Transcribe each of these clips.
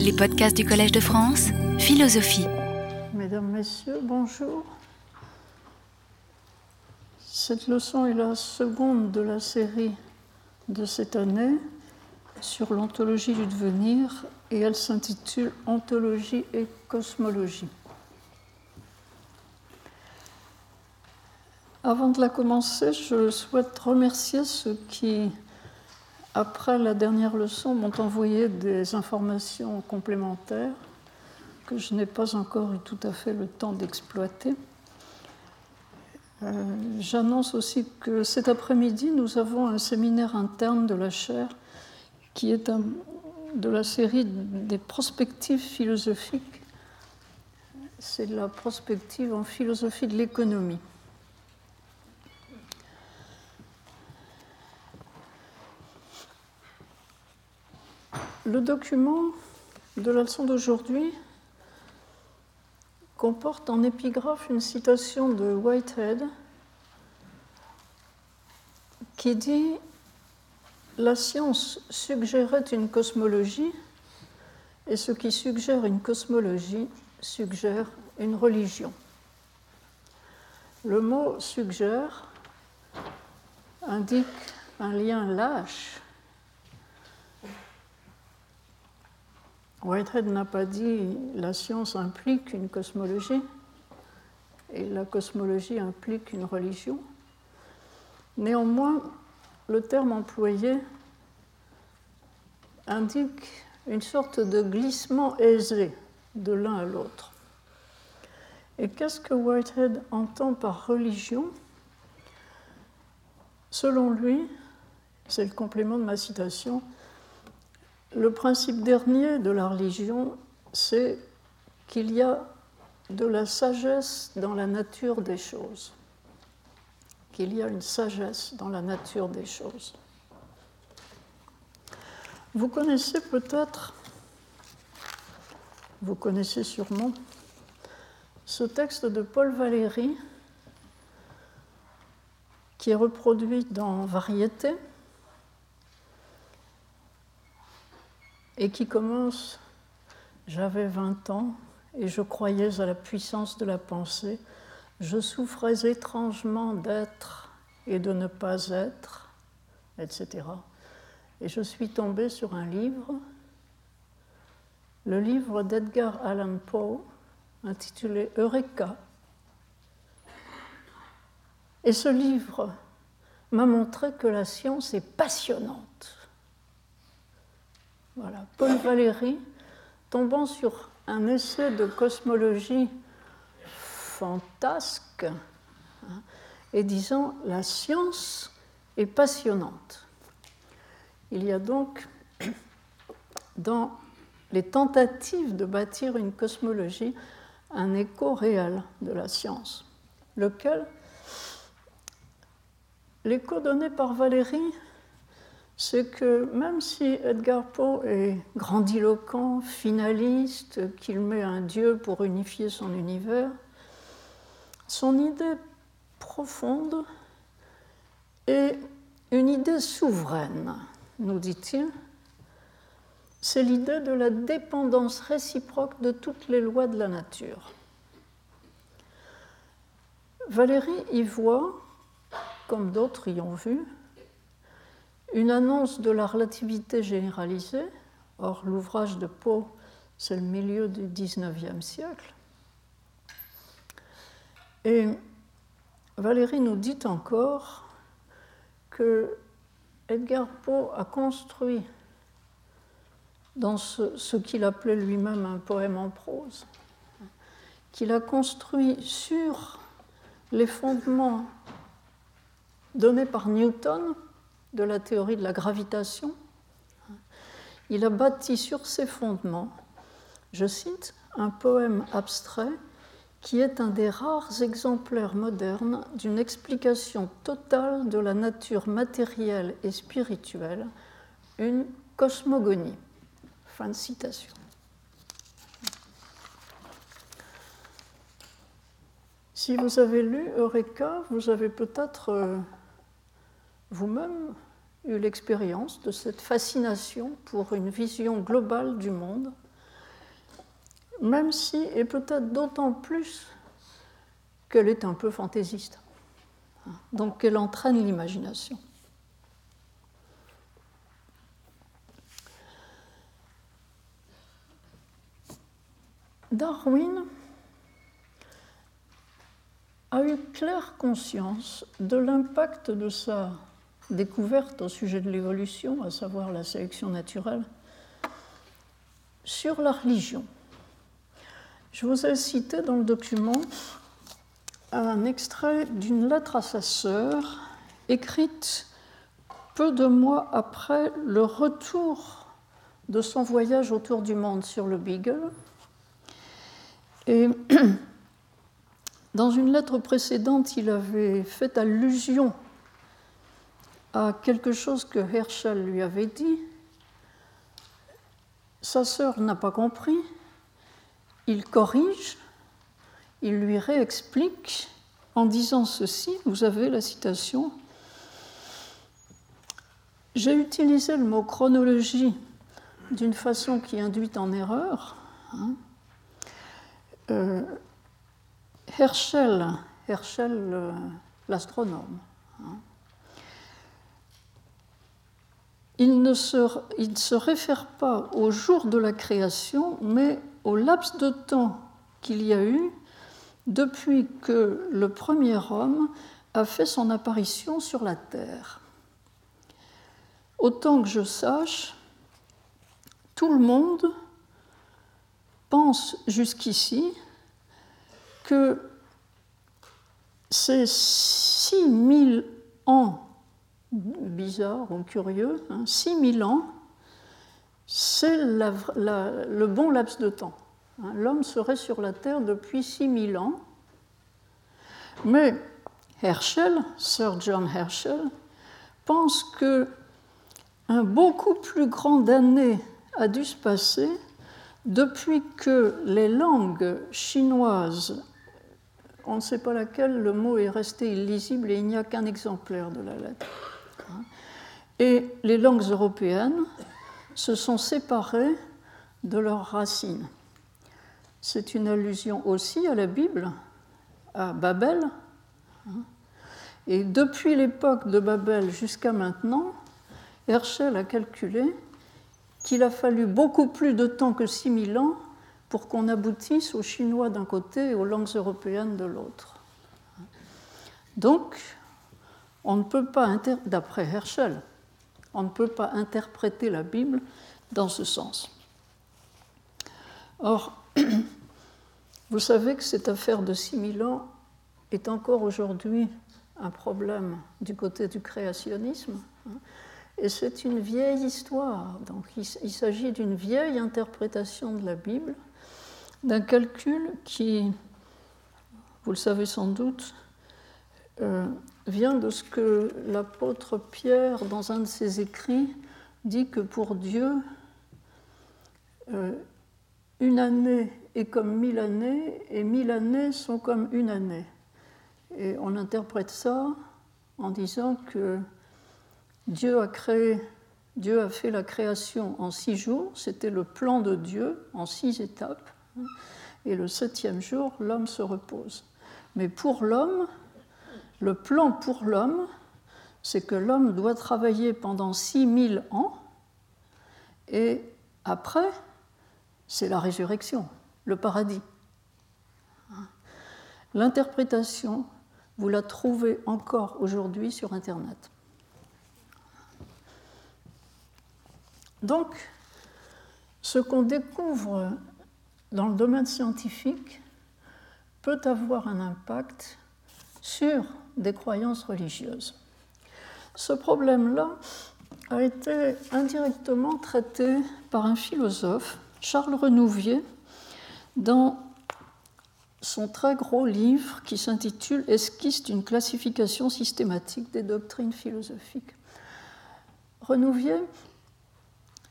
Les podcasts du Collège de France, philosophie. Mesdames, Messieurs, bonjour. Cette leçon est la seconde de la série de cette année sur l'ontologie du devenir et elle s'intitule Ontologie et cosmologie. Avant de la commencer, je souhaite remercier ceux qui, après la dernière leçon, m'ont envoyé des informations complémentaires que je n'ai pas encore eu tout à fait le temps d'exploiter. Euh, J'annonce aussi que cet après-midi, nous avons un séminaire interne de la chaire qui est de la série des prospectives philosophiques. C'est la prospective en philosophie de l'économie. Le document de la leçon d'aujourd'hui comporte en épigraphe une citation de Whitehead qui dit La science suggérait une cosmologie et ce qui suggère une cosmologie suggère une religion. Le mot suggère indique un lien lâche Whitehead n'a pas dit la science implique une cosmologie et la cosmologie implique une religion. Néanmoins, le terme employé indique une sorte de glissement aisé de l'un à l'autre. Et qu'est-ce que Whitehead entend par religion? Selon lui, c'est le complément de ma citation, le principe dernier de la religion, c'est qu'il y a de la sagesse dans la nature des choses, qu'il y a une sagesse dans la nature des choses. Vous connaissez peut-être, vous connaissez sûrement, ce texte de Paul Valéry qui est reproduit dans Variété et qui commence J'avais 20 ans et je croyais à la puissance de la pensée. Je souffrais étrangement d'être et de ne pas être, etc. Et je suis tombée sur un livre, le livre d'Edgar Allan Poe, intitulé Eureka. Et ce livre m'a montré que la science est passionnante voilà. Paul Valéry, tombant sur un essai de cosmologie fantasque hein, et disant la science est passionnante. Il y a donc dans les tentatives de bâtir une cosmologie un écho réel de la science, lequel l'écho donné par Valéry c'est que même si Edgar Poe est grandiloquent, finaliste, qu'il met un dieu pour unifier son univers, son idée profonde est une idée souveraine, nous dit-il. C'est l'idée de la dépendance réciproque de toutes les lois de la nature. Valérie y voit, comme d'autres y ont vu, une annonce de la relativité généralisée, or l'ouvrage de Poe, c'est le milieu du XIXe siècle. Et Valérie nous dit encore que Edgar Poe a construit dans ce, ce qu'il appelait lui-même un poème en prose, qu'il a construit sur les fondements donnés par Newton de la théorie de la gravitation, il a bâti sur ses fondements, je cite, un poème abstrait qui est un des rares exemplaires modernes d'une explication totale de la nature matérielle et spirituelle, une cosmogonie. Fin de citation. Si vous avez lu Eureka, vous avez peut-être euh, vous-même eu l'expérience de cette fascination pour une vision globale du monde même si, et peut-être d'autant plus, qu'elle est un peu fantaisiste. Donc qu'elle entraîne l'imagination. Darwin a eu claire conscience de l'impact de sa découverte au sujet de l'évolution, à savoir la sélection naturelle, sur la religion. Je vous ai cité dans le document un extrait d'une lettre à sa sœur écrite peu de mois après le retour de son voyage autour du monde sur le Beagle. Et dans une lettre précédente, il avait fait allusion à quelque chose que Herschel lui avait dit. Sa sœur n'a pas compris. Il corrige, il lui réexplique en disant ceci, vous avez la citation, J'ai utilisé le mot chronologie d'une façon qui induit en erreur. Hein. Euh, Herschel, Herschel l'astronome, il ne se réfère pas au jour de la création, mais au laps de temps qu'il y a eu depuis que le premier homme a fait son apparition sur la Terre. Autant que je sache, tout le monde pense jusqu'ici que ces 6000 ans bizarres ou curieux, 6000 hein, ans, c'est le bon laps de temps. Hein, l'homme serait sur la Terre depuis 6000 ans. Mais Herschel, Sir John Herschel, pense que un beaucoup plus grand année a dû se passer depuis que les langues chinoises, on ne sait pas laquelle, le mot est resté illisible et il n'y a qu'un exemplaire de la lettre. Et les langues européennes se sont séparées de leurs racines. C'est une allusion aussi à la Bible, à Babel. Et depuis l'époque de Babel jusqu'à maintenant, Herschel a calculé qu'il a fallu beaucoup plus de temps que 6000 ans pour qu'on aboutisse aux Chinois d'un côté et aux langues européennes de l'autre. Donc, on ne peut pas, d'après Herschel, on ne peut pas interpréter la Bible dans ce sens. Or, vous savez que cette affaire de 6000 ans est encore aujourd'hui un problème du côté du créationnisme. Hein, et c'est une vieille histoire. Donc il, s'agit d'une vieille interprétation de la Bible, d'un calcul qui, vous le savez sans doute, euh, vient de ce que l'apôtre Pierre, dans un de ses écrits, dit que pour Dieu, euh, une année est comme mille années et mille années sont comme une année. Et on interprète ça en disant que Dieu a créé, Dieu a fait la création en six jours, c'était le plan de Dieu en six étapes, et le septième jour, l'homme se repose. Mais pour l'homme, le plan pour l'homme, c'est que l'homme doit travailler pendant six mille ans, et après, c'est la résurrection, le paradis. L'interprétation, vous la trouvez encore aujourd'hui sur Internet. Donc, ce qu'on découvre dans le domaine scientifique peut avoir un impact sur des croyances religieuses. Ce problème-là a été indirectement traité par un philosophe Charles Renouvier dans son très gros livre qui s'intitule Esquisse d'une classification systématique des doctrines philosophiques. Renouvier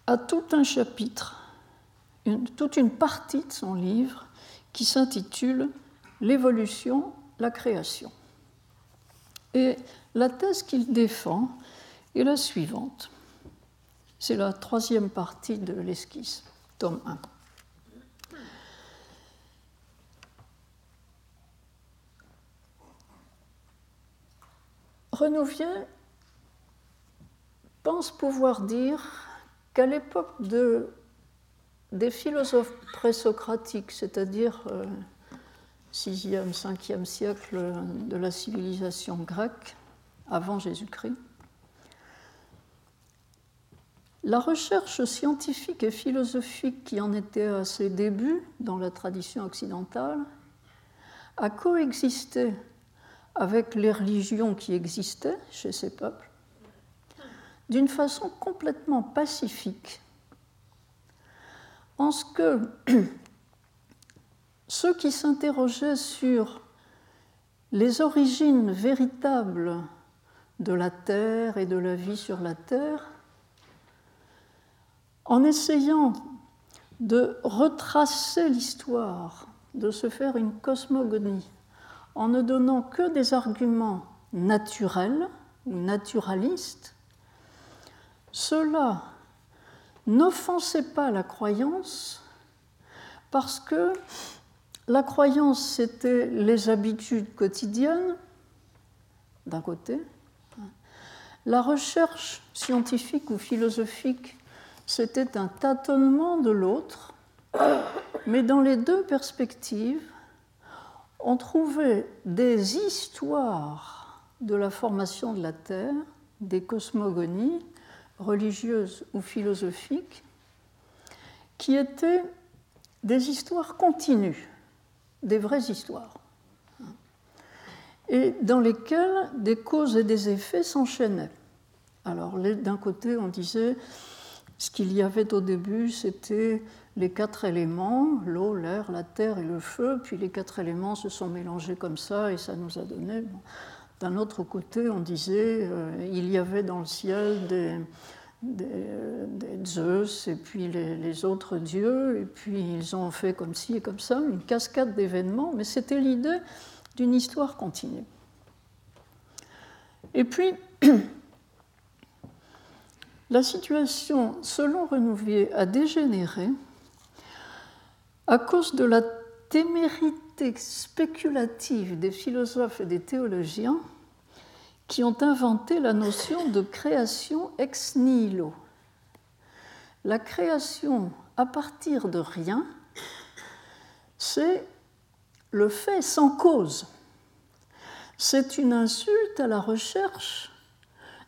a tout un chapitre, toute une partie de son livre qui s'intitule L'évolution, la création. Et la thèse qu'il défend est la suivante. C'est la troisième partie de l'esquisse, tome 1. Renouvier pense pouvoir dire qu'à l'époque des philosophes présocratiques, c'est-à-dire euh, 6e, 5e siècle de la civilisation grecque, avant Jésus-Christ, la recherche scientifique et philosophique qui en était à ses débuts dans la tradition occidentale a coexisté avec les religions qui existaient chez ces peuples d'une façon complètement pacifique, en ce que ceux qui s'interrogeaient sur les origines véritables de la Terre et de la vie sur la Terre, en essayant de retracer l'histoire, de se faire une cosmogonie, en ne donnant que des arguments naturels ou naturalistes, cela n'offensait pas la croyance parce que la croyance, c'était les habitudes quotidiennes, d'un côté. La recherche scientifique ou philosophique, c'était un tâtonnement de l'autre. Mais dans les deux perspectives, on trouvait des histoires de la formation de la Terre, des cosmogonies, religieuses ou philosophiques, qui étaient des histoires continues, des vraies histoires, et dans lesquelles des causes et des effets s'enchaînaient. Alors, d'un côté, on disait ce qu'il y avait au début, c'était les quatre éléments, l'eau, l'air, la terre et le feu, puis les quatre éléments se sont mélangés comme ça et ça nous a donné. D'un autre côté, on disait euh, il y avait dans le ciel des, des, Zeus et puis les, autres dieux, et puis ils ont fait comme ci et comme ça, une cascade d'événements, mais c'était l'idée d'une histoire continue. Et puis, la situation, selon Renouvier, a dégénéré à cause de la témérité spéculative des philosophes et des théologiens qui ont inventé la notion de création ex nihilo. La création à partir de rien, c'est le fait sans cause. C'est une insulte à la recherche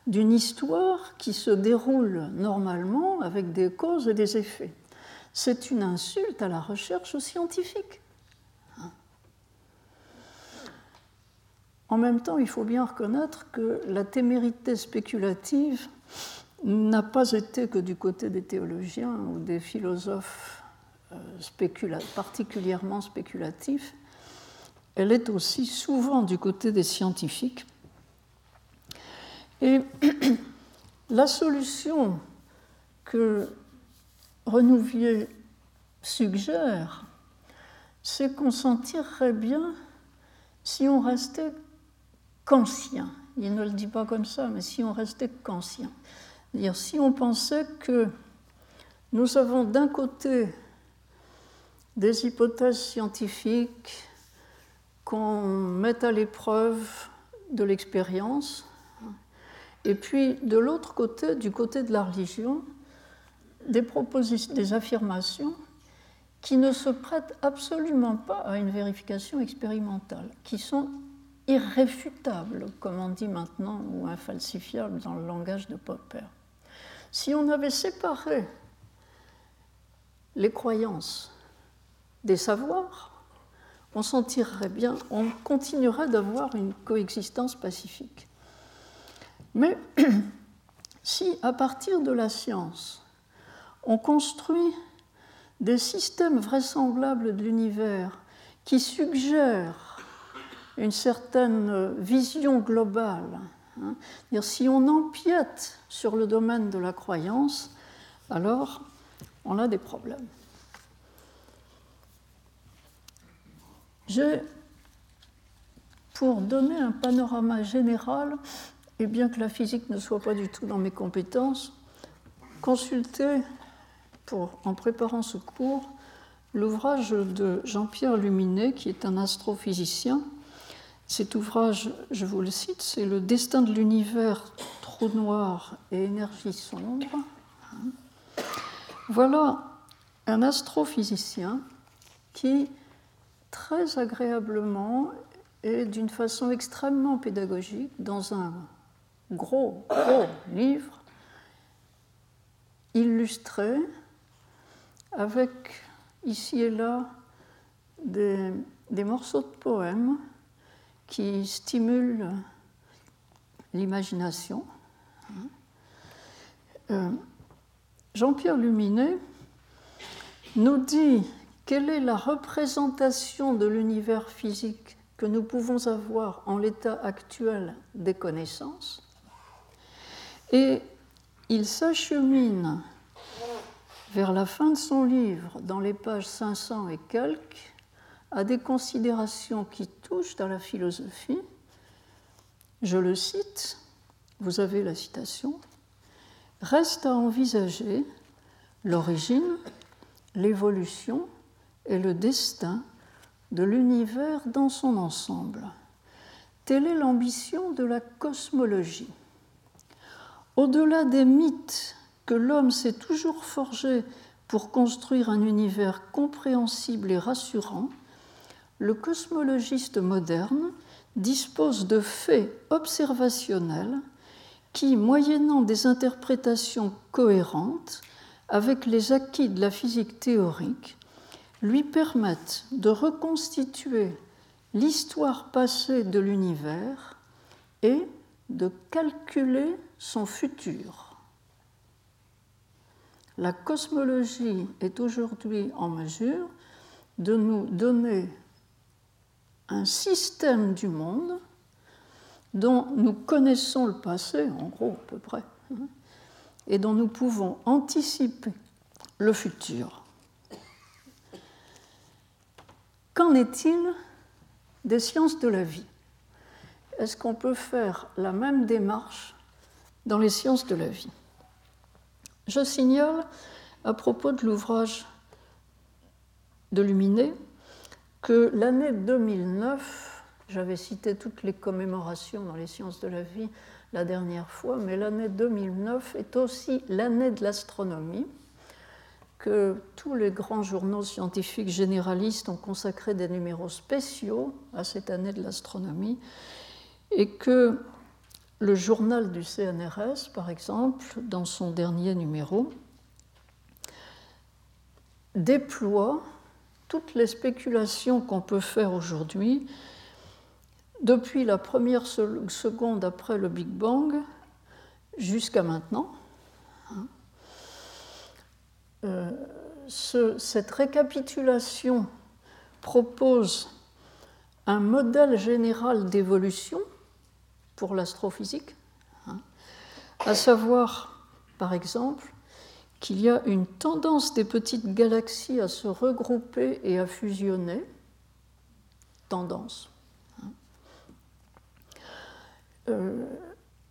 d'une histoire qui se déroule normalement avec des causes et des effets. C'est une insulte à la recherche scientifique. En même temps, il faut bien reconnaître que la témérité spéculative n'a pas été que du côté des théologiens ou des philosophes euh, particulièrement spéculatifs, elle est aussi souvent du côté des scientifiques. Et la solution que Renouvier suggère, c'est qu'on s'en tirerait bien si on restait conscient. Il ne le dit pas comme ça, mais si on restait conscient. C'est-à-dire si on pensait que nous avons d'un côté des hypothèses scientifiques qu'on met à l'épreuve de l'expérience, et puis de l'autre côté, du côté de la religion, des des affirmations qui ne se prêtent absolument pas à une vérification expérimentale, qui sont irréfutable, comme on dit maintenant, ou infalsifiable dans le langage de Popper. Si on avait séparé les croyances des savoirs, on s'en tirerait bien, on continuerait d'avoir une coexistence pacifique. Mais si, à partir de la science, on construit des systèmes vraisemblables de l'univers qui suggèrent une certaine vision globale. Hein. Si on empiète sur le domaine de la croyance, alors on a des problèmes. J'ai, pour donner un panorama général, et bien que la physique ne soit pas du tout dans mes compétences, consulté, pour, en préparant ce cours, l'ouvrage de Jean-Pierre Luminet, qui est un astrophysicien, Cet ouvrage, je vous le cite, c'est Le destin de l'univers, trou noir et énergie sombre. Voilà un astrophysicien qui, très agréablement et d'une façon extrêmement pédagogique, dans un gros, gros livre, illustré avec ici et là des, morceaux de poèmes qui stimulent l'imagination. Euh, Jean-Pierre Luminet nous dit quelle est la représentation de l'univers physique que nous pouvons avoir en l'état actuel des connaissances. Et il s'achemine vers la fin de son livre, dans les pages 500 et quelques, à des considérations qui touchent à la philosophie. Je le cite, vous avez la citation, Reste à envisager l'origine, l'évolution et le destin de l'univers dans son ensemble. Telle est l'ambition de la cosmologie. Au-delà des mythes que l'homme s'est toujours forgés pour construire un univers compréhensible et rassurant, le cosmologiste moderne dispose de faits observationnels qui, moyennant des interprétations cohérentes avec les acquis de la physique théorique, lui permettent de reconstituer l'histoire passée de l'univers et de calculer son futur. La cosmologie est aujourd'hui en mesure de nous donner un système du monde dont nous connaissons le passé, en gros à peu près, et dont nous pouvons anticiper le futur. Qu'en est-il des sciences de la vie? Est-ce qu'on peut faire la même démarche dans les sciences de la vie? Je signale à propos de l'ouvrage de Luminet que l'année 2009, j'avais cité toutes les commémorations dans les sciences de la vie la dernière fois, mais l'année 2009 est aussi l'année de l'astronomie que tous les grands journaux scientifiques généralistes ont consacré des numéros spéciaux à cette année de l'astronomie et que le journal du CNRS, par exemple, dans son dernier numéro, déploie toutes les spéculations qu'on peut faire aujourd'hui depuis la première seconde après le Big Bang jusqu'à maintenant euh, cette récapitulation propose un modèle général d'évolution pour l'astrophysique, hein, à savoir, par exemple, qu'il y a une tendance des petites galaxies à se regrouper et à fusionner, tendance. Euh,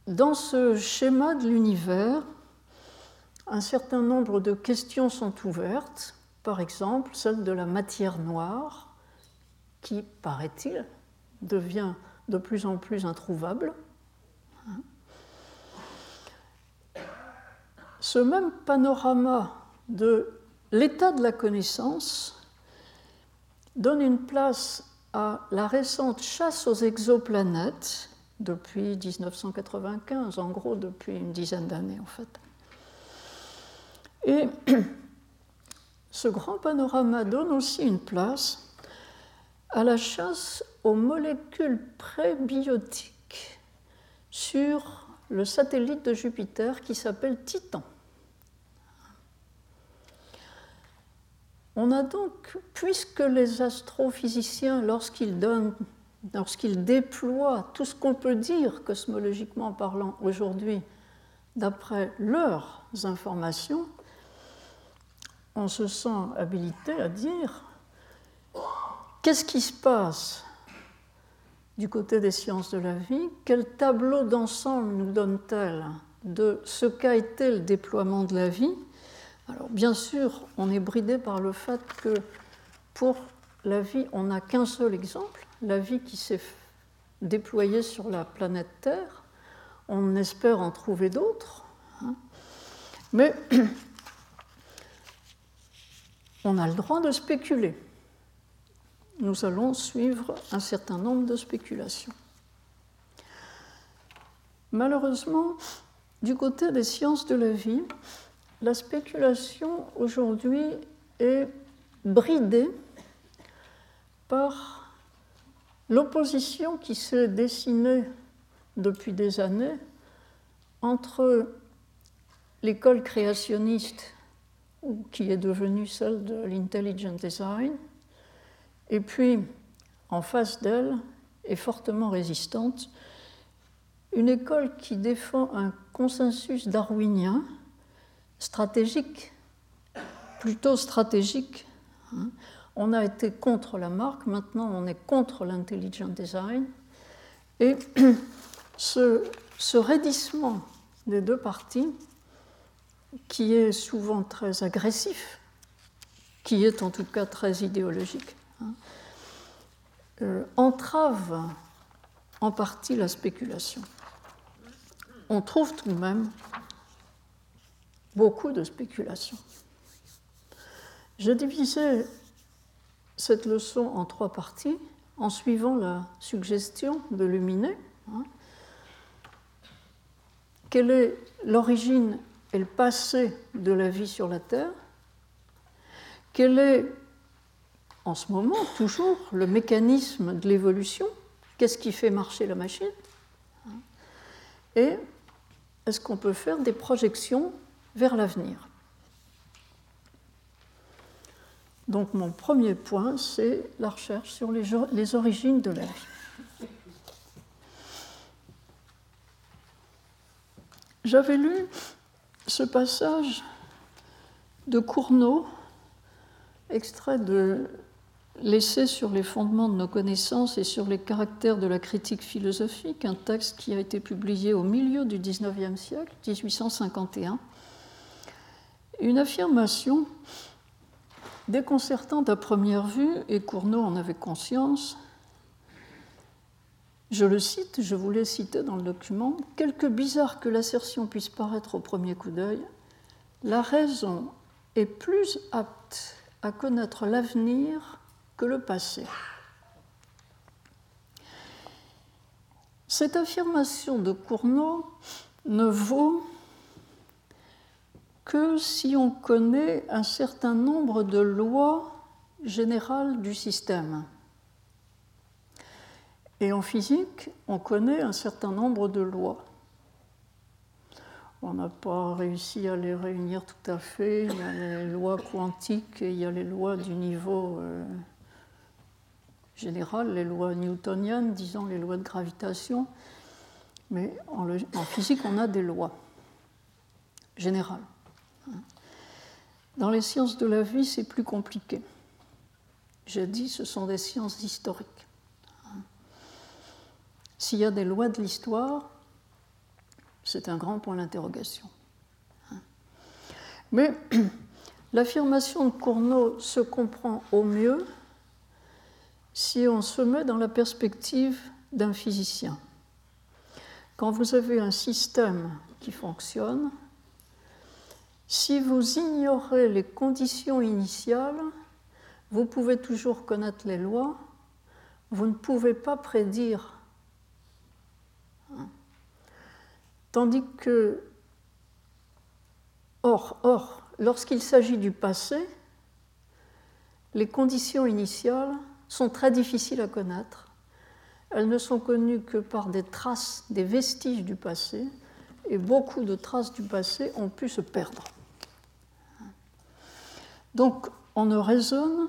dans ce schéma de l'univers, un certain nombre de questions sont ouvertes, par exemple celle de la matière noire, qui, paraît-il, devient de plus en plus introuvable. Ce même panorama de l'état de la connaissance donne une place à la récente chasse aux exoplanètes depuis 1995, en gros depuis une dizaine d'années en fait. Et ce grand panorama donne aussi une place à la chasse aux molécules prébiotiques sur le satellite de Jupiter qui s'appelle Titan. On a donc, puisque les astrophysiciens, lorsqu'ils donnent, lorsqu'ils déploient tout ce qu'on peut dire cosmologiquement parlant aujourd'hui, d'après leurs informations, on se sent habilité à dire qu'est-ce qui se passe du côté des sciences de la vie, quel tableau d'ensemble nous donne-t-elle de ce qu'a été le déploiement de la vie Alors bien sûr, on est bridé par le fait que pour la vie, on n'a qu'un seul exemple, la vie qui s'est déployés sur la planète Terre. On espère en trouver d'autres. Hein. Mais on a le droit de spéculer. Nous allons suivre un certain nombre de spéculations. Malheureusement, du côté des sciences de la vie, la spéculation aujourd'hui est bridée par l'opposition qui s'est dessinée depuis des années entre l'école créationniste, qui est devenue celle de l'intelligent design, et puis en face d'elle, est fortement résistante, une école qui défend un consensus darwinien stratégique, plutôt stratégique. Hein. On a été contre la marque, maintenant on est contre l'intelligent design. Et ce, ce raidissement des deux parties, qui est souvent très agressif, qui est en tout cas très idéologique, euh, entrave en partie la spéculation on trouve tout de même beaucoup de spéculations. J'ai divisé cette leçon en trois parties en suivant la suggestion de Luminet. Hein. Quelle est l'origine et le passé de la vie sur la Terre? Quel est, en ce moment, toujours le mécanisme de l'évolution Qu'est-ce qui fait marcher la machine hein? Et est-ce qu'on peut faire des projections vers l'avenir? Donc mon premier point, c'est la recherche sur les, les origines de la vie. J'avais lu ce passage de Cournot, extrait de L'essai sur les fondements de nos connaissances et sur les caractères de la critique philosophique, un texte qui a été publié au milieu du XIXe siècle, 1851. Une affirmation déconcertante à première vue, et Cournot en avait conscience. Je le cite, je voulais citer dans le document, quelque bizarre que l'assertion puisse paraître au premier coup d'œil, la raison est plus apte à connaître l'avenir le passé. Cette affirmation de Cournot ne vaut que si on connaît un certain nombre de lois générales du système. Et en physique, on connaît un certain nombre de lois. On n'a pas réussi à les réunir tout à fait. Il y a les lois quantiques et il y a les lois du niveau euh, générales, les lois newtoniennes, disons les lois de gravitation, mais en, physique, on a des lois générales. Dans les sciences de la vie, c'est plus compliqué. J'ai dit, ce sont des sciences historiques. S'il y a des lois de l'histoire, c'est un grand point d'interrogation. Mais l'affirmation de Cournot se comprend au mieux si on se met dans la perspective d'un physicien. Quand vous avez un système qui fonctionne, si vous ignorez les conditions initiales, vous pouvez toujours connaître les lois, vous ne pouvez pas prédire. Tandis que, or, or lorsqu'il s'agit du passé, les conditions initiales sont très difficiles à connaître. Elles ne sont connues que par des traces, des vestiges du passé, et beaucoup de traces du passé ont pu se perdre. Donc on ne raisonne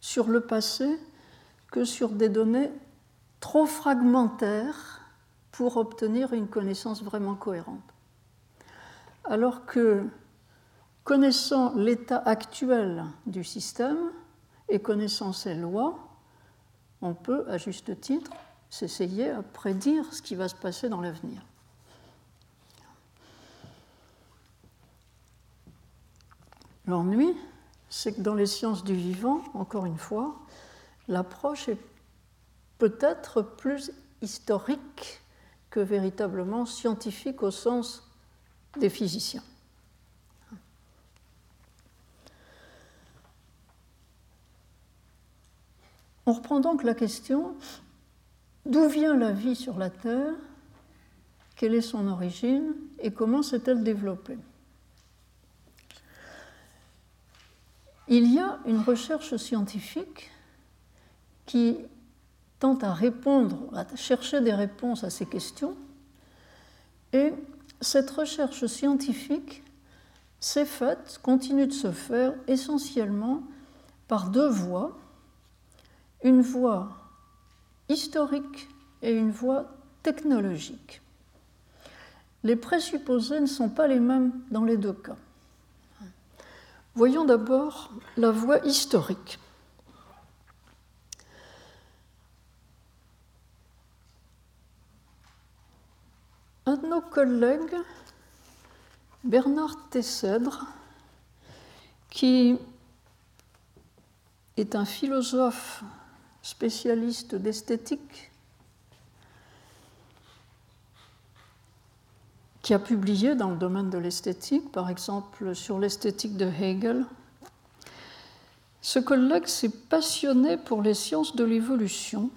sur le passé que sur des données trop fragmentaires pour obtenir une connaissance vraiment cohérente. Alors que connaissant l'état actuel du système et connaissant ses lois, on peut, à juste titre, s'essayer à prédire ce qui va se passer dans l'avenir. L'ennui, c'est que dans les sciences du vivant, encore une fois, l'approche est peut-être plus historique que véritablement scientifique au sens des physiciens. On reprend donc la question d'où vient la vie sur la Terre, quelle est son origine et comment s'est-elle développée? Il y a une recherche scientifique qui tente à répondre, à chercher des réponses à ces questions. Et cette recherche scientifique s'est faite, continue de se faire essentiellement par deux voies, une voie historique et une voie technologique. Les présupposés ne sont pas les mêmes dans les deux cas. Voyons d'abord la voie historique. Un de nos collègues, Bernard Tessèdre, qui est un philosophe spécialiste d'esthétique, qui a publié dans le domaine de l'esthétique, par exemple sur l'esthétique de Hegel. Ce collègue s'est passionné pour les sciences de l'évolution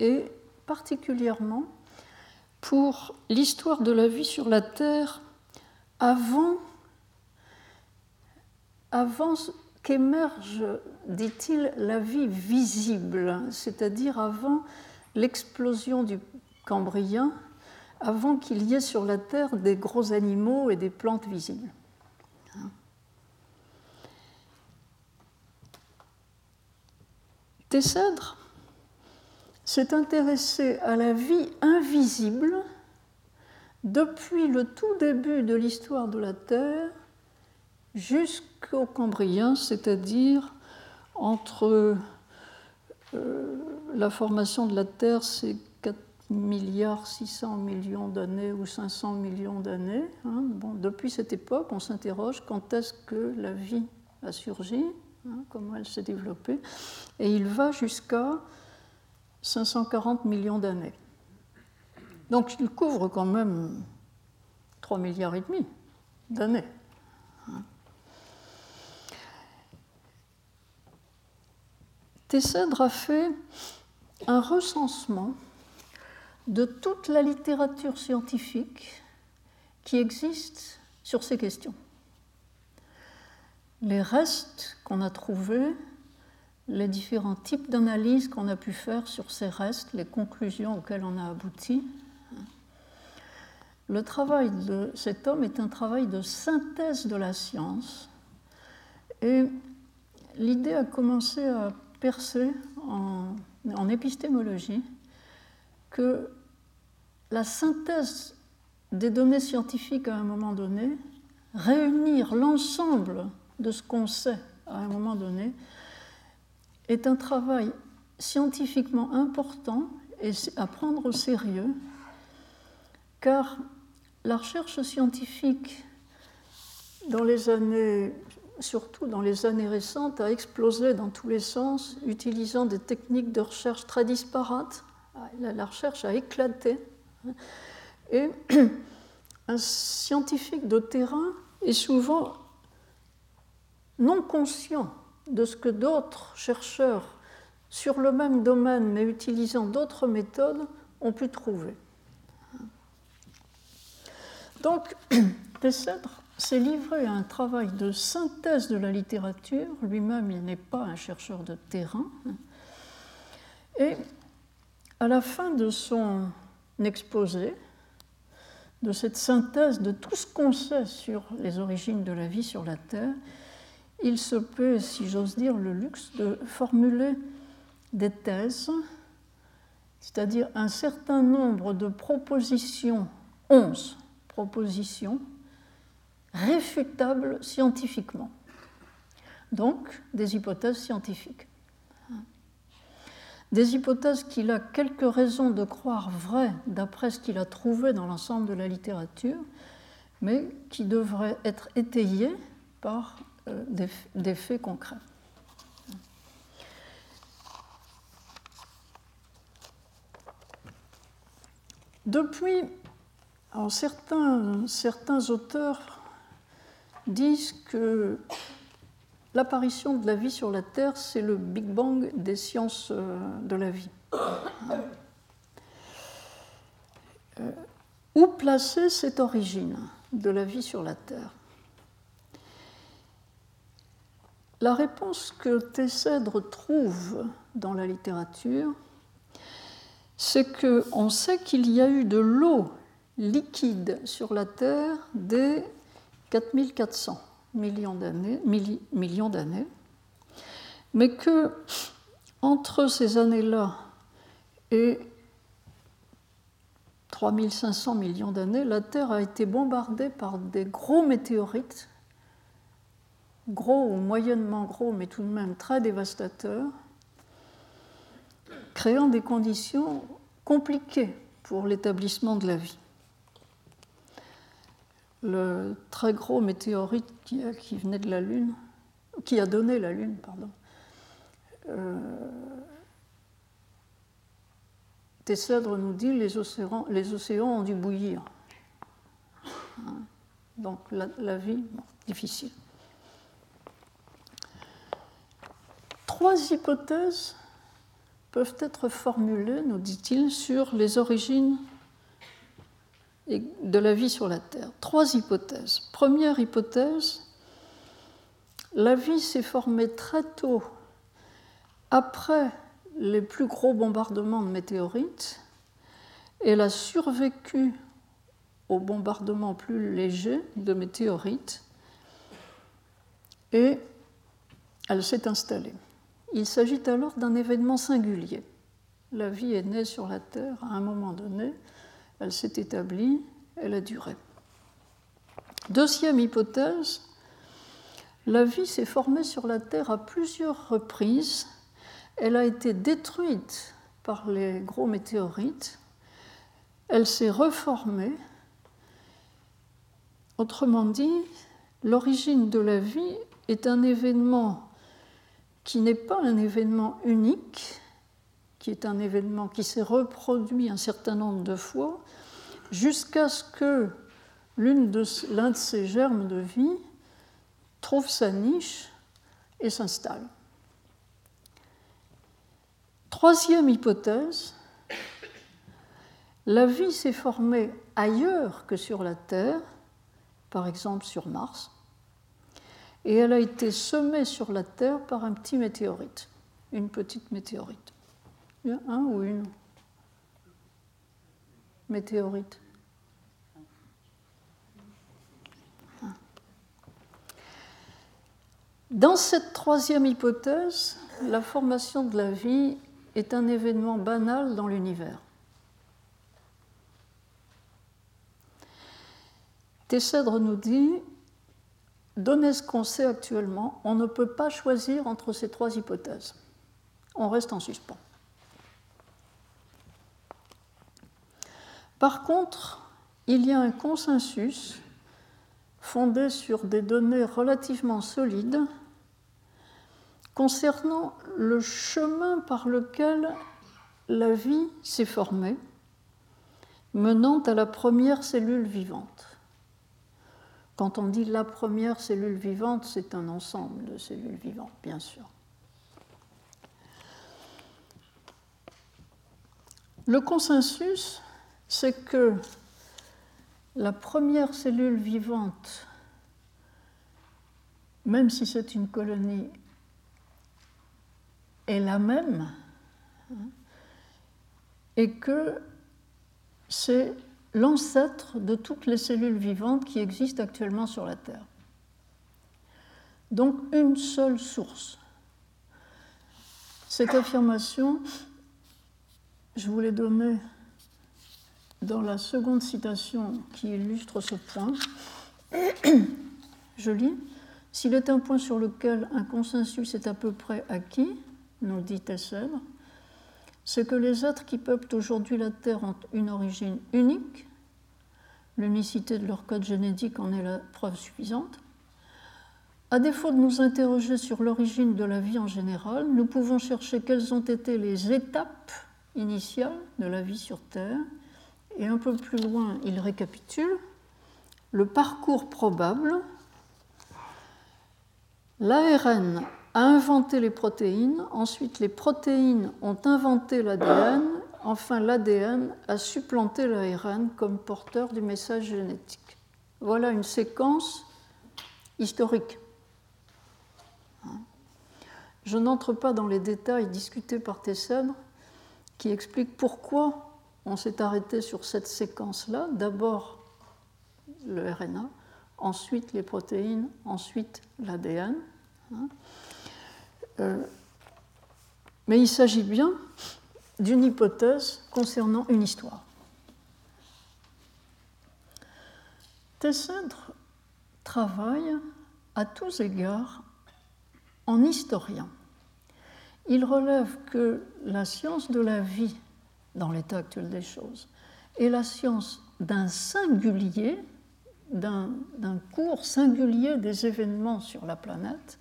et particulièrement pour l'histoire de la vie sur la Terre avant, avant qu'émerge, dit-il, la vie visible, c'est-à-dire avant l'explosion du Cambrien, avant qu'il y ait sur la Terre des gros animaux et des plantes visibles. Tessèdre s'est intéressé à la vie invisible depuis le tout début de l'histoire de la Terre jusqu'au Cambrien, c'est-à-dire entre euh, la formation de la Terre, c'est 4 milliards 600 millions d'années ou 500 millions d'années. Hein. Depuis cette époque, on s'interroge quand est-ce que la vie a surgi, hein, comment elle s'est développée, et il va jusqu'à 540 millions d'années. Donc il couvre quand même 3 milliards et demi d'années. Tessèdre a fait un recensement de toute la littérature scientifique qui existe sur ces questions. Les restes qu'on a trouvés les différents types d'analyses qu'on a pu faire sur ces restes, les conclusions auxquelles on a abouti. Le travail de cet homme est un travail de synthèse de la science et l'idée a commencé à en, en épistémologie que la synthèse des données scientifiques à un moment donné, réunir l'ensemble de ce qu'on sait à un moment donné, est un travail scientifiquement important et à prendre au sérieux, car la recherche scientifique dans les années, surtout dans les années récentes, a explosé dans tous les sens, utilisant des techniques de recherche très disparates. La recherche a éclaté. Et un scientifique de terrain est souvent non conscient de ce que d'autres chercheurs sur le même domaine, mais utilisant d'autres méthodes, ont pu trouver. Donc, Tessèdre s'est livré à un travail de synthèse de la littérature. Lui-même, il n'est pas un chercheur de terrain. Et à la fin de son exposé, de cette synthèse de tout ce qu'on sait sur les origines de la vie sur la Terre, il se peut, si j'ose dire, le luxe de formuler des thèses, c'est-à-dire un certain nombre de propositions, onze propositions, réfutables scientifiquement. Donc, des hypothèses scientifiques. Des hypothèses qu'il a quelques raisons de croire vraies d'après ce qu'il a trouvé dans l'ensemble de la littérature, mais qui devraient être étayées par euh, des, faits concrets. Depuis, certains, certains auteurs disent que l'apparition de la vie sur la Terre, c'est le Big Bang des sciences euh, de la vie. Euh, où placer cette origine de la vie sur la Terre? La réponse que Tessèdre trouve dans la littérature, c'est qu'on sait qu'il y a eu de l'eau liquide sur la Terre dès 4400 millions d'années, millions d'années, mais que entre ces années-là et 3500 millions d'années, la Terre a été bombardée par des gros météorites gros ou moyennement gros, mais tout de même très dévastateurs, créant des conditions compliquées pour l'établissement de la vie. Le très gros météorite qui, venait de la Lune, qui a donné la Lune, pardon, euh, nous dit les océans, les océans ont dû bouillir. Donc la, vie, difficile. Trois hypothèses peuvent être formulées, nous dit-il, sur les origines de la vie sur la Terre. Trois hypothèses. Première hypothèse, la vie s'est formée très tôt après les plus gros bombardements de météorites. Elle a survécu aux bombardements plus légers de météorites et elle s'est installée. Il s'agit alors d'un événement singulier. La vie est née sur la Terre à un moment donné, elle s'est établie, elle a duré. Deuxième hypothèse, la vie s'est formée sur la Terre à plusieurs reprises. Elle a été détruite par les gros météorites. Elle s'est reformée. Autrement dit, l'origine de la vie est un événement qui n'est pas un événement unique, qui est un événement qui s'est reproduit un certain nombre de fois, jusqu'à ce que l'un de, ces germes de vie trouve sa niche et s'installe. Troisième hypothèse, la vie s'est formée ailleurs que sur la Terre, par exemple sur Mars, et elle a été semée sur la Terre par un petit météorite, une petite météorite. Un ou une météorite Dans cette troisième hypothèse, la formation de la vie est un événement banal dans l'univers. Tessèdre nous dit Donner ce qu'on sait actuellement, on ne peut pas choisir entre ces trois hypothèses. On reste en suspens. Par contre, il y a un consensus fondé sur des données relativement solides concernant le chemin par lequel la vie s'est formée, menant à la première cellule vivante. Quand on dit la première cellule vivante, c'est un ensemble de cellules vivantes, bien sûr. Le consensus, c'est que la première cellule vivante, même si c'est une colonie, est la même, hein, et que c'est l'ancêtre de toutes les cellules vivantes qui existent actuellement sur la Terre. Donc une seule source. Cette affirmation, je vous l'ai donnée dans la seconde citation qui illustre ce point. Je lis S'il est un point sur lequel un consensus est à peu près acquis, nous dit Tessel, c'est que les êtres qui peuplent aujourd'hui la Terre ont une origine unique, l'unicité de leur code génétique en est la preuve suffisante. À défaut de nous interroger sur l'origine de la vie en général, nous pouvons chercher quelles ont été les étapes initiales de la vie sur Terre Et un peu plus loin, il récapitule le parcours probable. L'ARN a inventé les protéines, ensuite les protéines ont inventé l'ADN, enfin l'ADN a supplanté l'ARN comme porteur du message génétique. Voilà une séquence historique. Je n'entre pas dans les détails discutés par Tessèdre qui expliquent pourquoi on s'est arrêté sur cette séquence-là. D'abord le RNA, ensuite les protéines, ensuite l'ADN. Hein. Euh, mais il s'agit bien d'une hypothèse concernant une histoire. Tessèdre travaille à tous égards en historien. Il relève que la science de la vie, dans l'état actuel des choses, est la science d'un singulier, d'un cours singulier des événements sur la planète.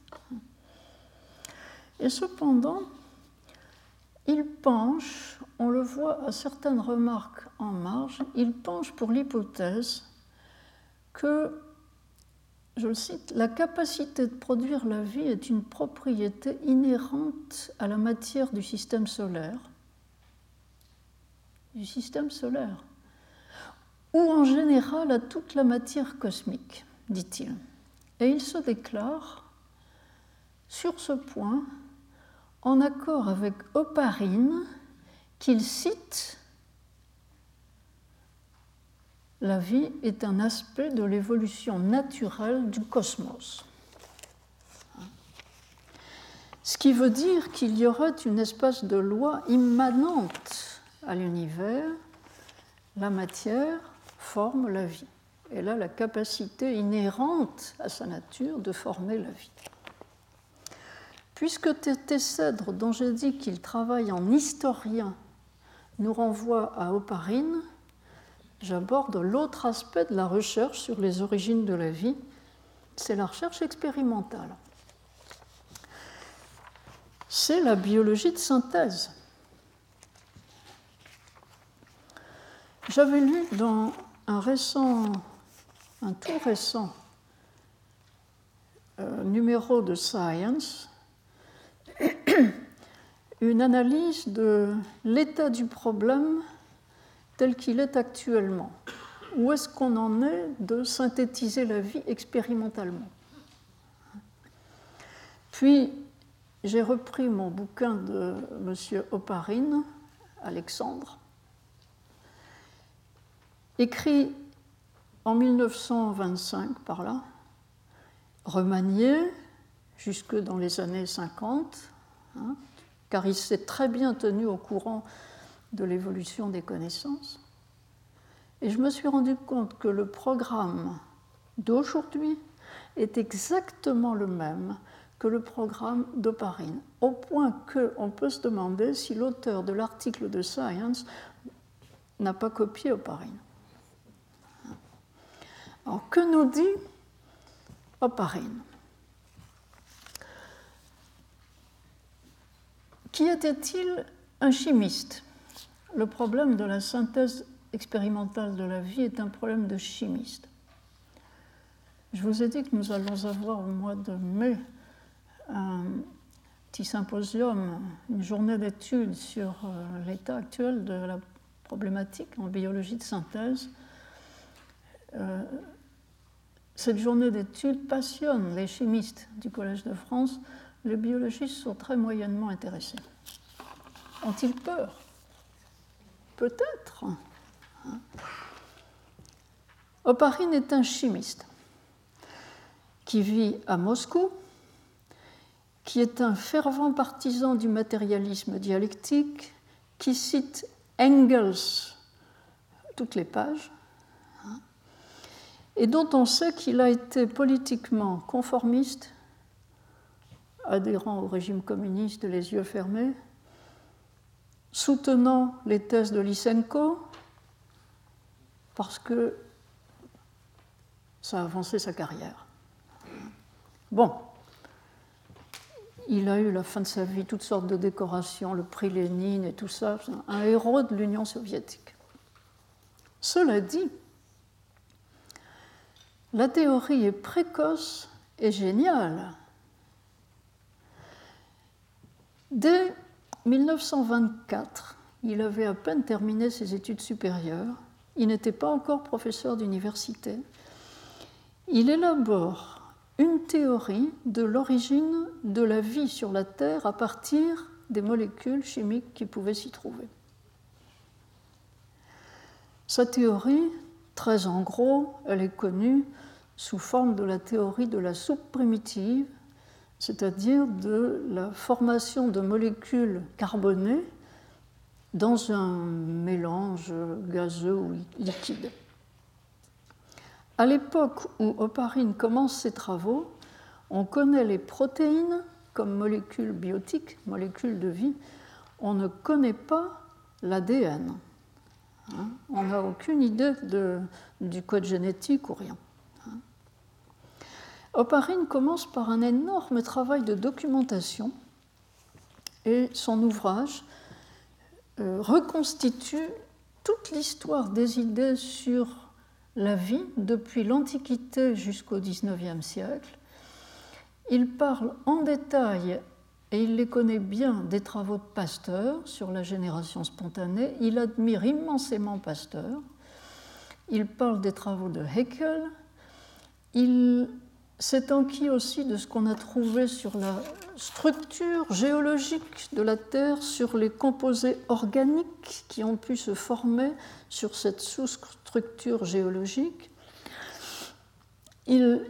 Et cependant, il penche, on le voit à certaines remarques en marge, il penche pour l'hypothèse que je le cite, la capacité de produire la vie est une propriété inhérente à la matière du système solaire. Du système solaire. Ou en général à toute la matière cosmique, dit-il. Et il se déclare sur ce point en accord avec Oparine, qu'il cite la vie est un aspect de l'évolution naturelle du cosmos. Ce qui veut dire qu'il y aurait une espèce de loi immanente à l'univers, la matière forme la vie. Elle a la capacité inhérente à sa nature de former la vie. Puisque Tessèdre, dont j'ai dit qu'il travaille en historien, nous renvoie à Oparine, j'aborde l'autre aspect de la recherche sur les origines de la vie, c'est la recherche expérimentale. C'est la biologie de synthèse. J'avais lu dans un récent, un tout récent euh, numéro de Science une analyse de l'état du problème tel qu'il est actuellement. Où est-ce qu'on en est de synthétiser la vie expérimentalement? Puis, j'ai repris mon bouquin de M. Oparine, Alexandre, écrit en 1925 par là, remanié jusque dans les années 50, hein, car il s'est très bien tenu au courant de l'évolution des connaissances. Et je me suis rendu compte que le programme d'aujourd'hui est exactement le même que le programme d'Oparine, au point qu'on peut se demander si l'auteur de l'article de Science n'a pas copié Oparine. Alors, que nous dit Oparine Qui était-il un chimiste? Le problème de la synthèse expérimentale de la vie est un problème de chimiste. Je vous ai dit que nous allons avoir au mois de mai un petit symposium, une journée d'études sur euh, l'état actuel de la problématique en biologie de synthèse. Euh, cette journée d'études passionne les chimistes du Collège de France. Les biologistes sont très moyennement intéressés. Ont-ils peur? Peut-être. Oparine est un chimiste qui vit à Moscou, qui est un fervent partisan du matérialisme dialectique, qui cite Engels toutes les pages, et dont on sait qu'il a été politiquement conformiste, adhérent au régime communiste les yeux fermés, soutenant les thèses de Lysenko, parce que ça a avancé sa carrière. Bon, il a eu la fin de sa vie toutes sortes de décorations, le prix Lénine et tout ça, un héros de l'Union soviétique. Cela dit, la théorie est précoce et géniale. Dès 1924, il avait à peine terminé ses études supérieures, il n'était pas encore professeur d'université. Il élabore une théorie de l'origine de la vie sur la Terre à partir des molécules chimiques qui pouvaient s'y trouver. Sa théorie, très en gros, elle est connue sous forme de la théorie de la soupe primitive, c'est-à-dire de la formation de molécules carbonées dans un mélange gazeux ou liquide. À l'époque où Oparine commence ses travaux, on connaît les protéines comme molécules biotiques, molécules de vie. On ne connaît pas l'ADN. Hein. on n'a aucune idée du code génétique ou rien. Hein. Oparine commence par un énorme travail de documentation et son ouvrage euh, reconstitue toute l'histoire des idées sur la vie depuis l'Antiquité jusqu'au XIXe siècle. Il parle en détail, et il les connaît bien, des travaux de Pasteur sur la génération spontanée. Il admire immensément Pasteur. Il parle des travaux de Haeckel. Il s'est enquis aussi de ce qu'on a trouvé sur la structure géologique de la Terre, sur les composés organiques qui ont pu se former sur cette sous-structure géologique. Il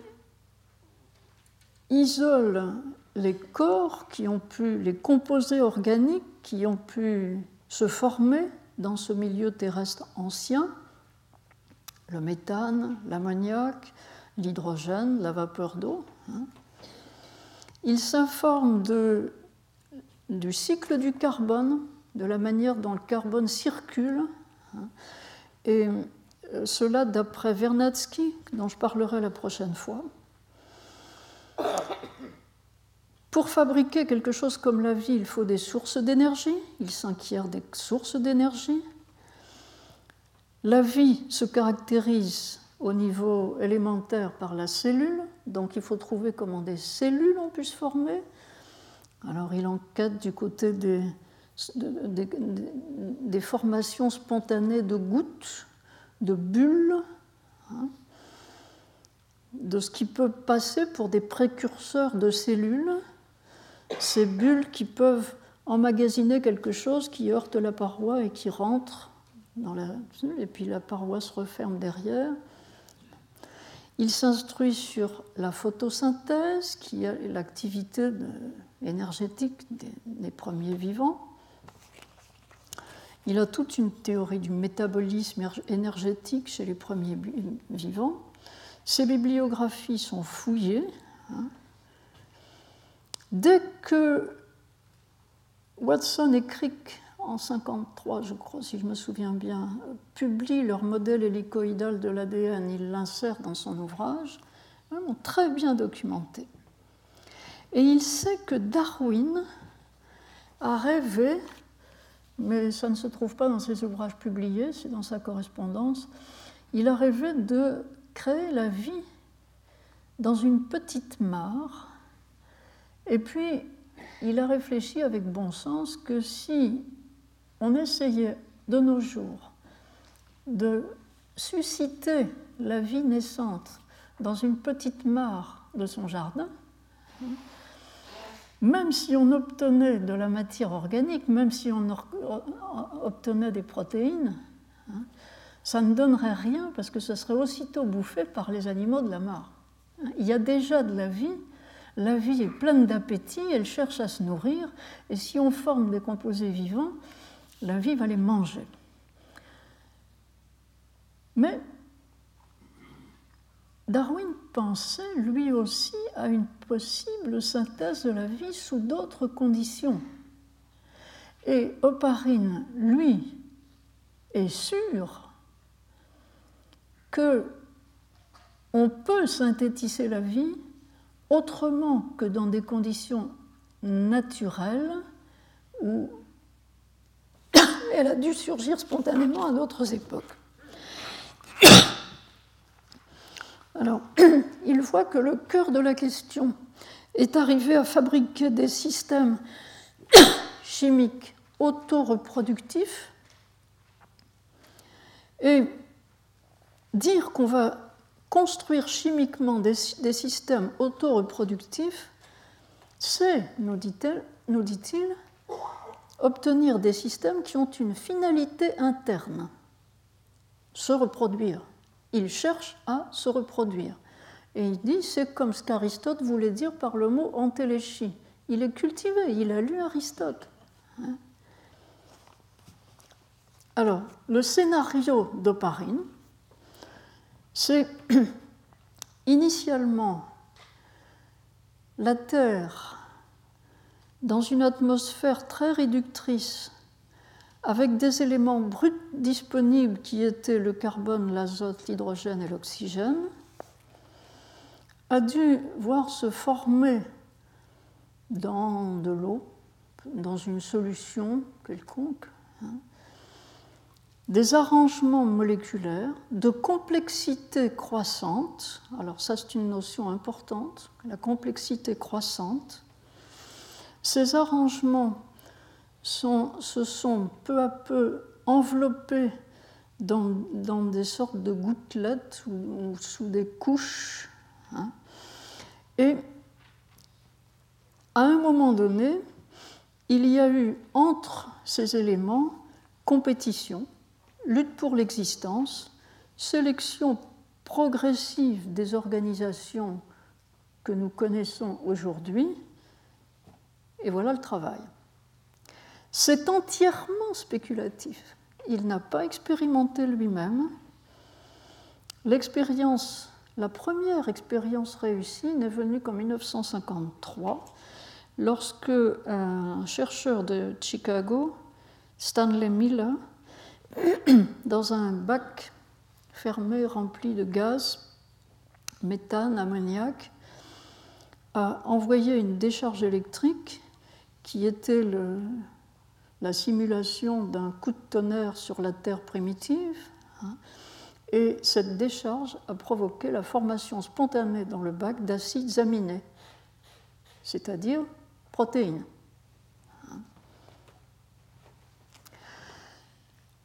isole les corps qui ont pu, les composés organiques qui ont pu se former dans ce milieu terrestre ancien, le méthane, l'ammoniac, l'hydrogène, la vapeur d'eau. Hein. Il s'informe du cycle du carbone, de la manière dont le carbone circule, hein. et euh, cela d'après Vernadsky, dont je parlerai la prochaine fois. Pour fabriquer quelque chose comme la vie, il faut des sources d'énergie. Il s'inquiert des sources d'énergie. La vie se caractérise au niveau élémentaire par la cellule, donc il faut trouver comment des cellules ont pu se former. Alors il enquête du côté des, des, formations spontanées de gouttes, de bulles, hein, de ce qui peut passer pour des précurseurs de cellules, ces bulles qui peuvent emmagasiner quelque chose qui heurte la paroi et qui rentre dans la... et puis la paroi se referme derrière. Il s'instruit sur la photosynthèse, qui est l'activité énergétique des, premiers vivants. Il a toute une théorie du métabolisme énergétique chez les premiers vivants. Ses bibliographies sont fouillées. Hein. Dès que Watson et Crick en 1953, je crois, si je me souviens bien, publie leur modèle hélicoïdal de l'ADN, il l'insère dans son ouvrage, vraiment très bien documenté. Et il sait que Darwin a rêvé, mais ça ne se trouve pas dans ses ouvrages publiés, c'est dans sa correspondance, il a rêvé de créer la vie dans une petite mare, et puis il a réfléchi avec bon sens que si on essayait de nos jours de susciter la vie naissante dans une petite mare de son jardin, même si on obtenait de la matière organique, même si on obtenait des protéines, ça ne donnerait rien parce que ce serait aussitôt bouffé par les animaux de la mare. Il y a déjà de la vie, la vie est pleine d'appétit, elle cherche à se nourrir, et si on forme des composés vivants, la vie va les manger. Mais Darwin pensait lui aussi à une possible synthèse de la vie sous d'autres conditions. Et Oparine, lui, est sûr que on peut synthétiser la vie autrement que dans des conditions naturelles où elle a dû surgir spontanément à d'autres époques. Alors, il voit que le cœur de la question est arrivé à fabriquer des systèmes chimiques autoreproductifs et dire qu'on va construire chimiquement des, systèmes auto-reproductifs, c'est, nous dit-il, obtenir des systèmes qui ont une finalité interne, se reproduire. Il cherche à se reproduire. Et il dit, c'est comme ce qu'Aristote voulait dire par le mot antéléchie. Il est cultivé, il a lu Aristote. Hein. Alors, le scénario d'Oparine, c'est initialement la Terre dans une atmosphère très réductrice, avec des éléments bruts disponibles qui étaient le carbone, l'azote, l'hydrogène et l'oxygène, a dû voir se former dans de l'eau, dans une solution quelconque, hein, des arrangements moléculaires de complexité croissante. Alors ça, c'est une notion importante, la complexité croissante. Ces arrangements se sont peu à peu enveloppés dans, des sortes de gouttelettes ou, sous des couches. Hein. Et à un moment donné, il y a eu entre ces éléments compétition lutte pour l'existence, sélection progressive des organisations que nous connaissons aujourd'hui, et voilà le travail. C'est entièrement spéculatif. Il n'a pas expérimenté lui-même. L'expérience, la première expérience réussie n'est venue qu'en 1953, lorsque un chercheur de Chicago, Stanley Miller, dans un bac fermé rempli de gaz, méthane, ammoniac, a envoyé une décharge électrique qui était la simulation d'un coup de tonnerre sur la Terre primitive. Hein, et cette décharge a provoqué la formation spontanée dans le bac d'acides aminés, c'est-à-dire protéines.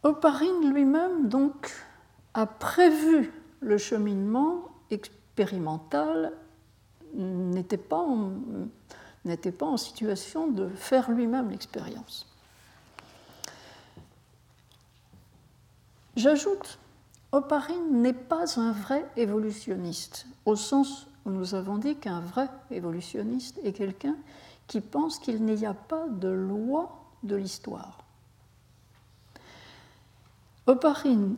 Oparine lui-même donc a prévu le cheminement expérimental, n'était pas, en, pas en situation de faire lui-même l'expérience. J'ajoute, Oparine n'est pas un vrai évolutionniste, au sens où nous avons dit qu'un vrai évolutionniste est quelqu'un qui pense qu'il n'y a pas de loi de l'histoire. Oparine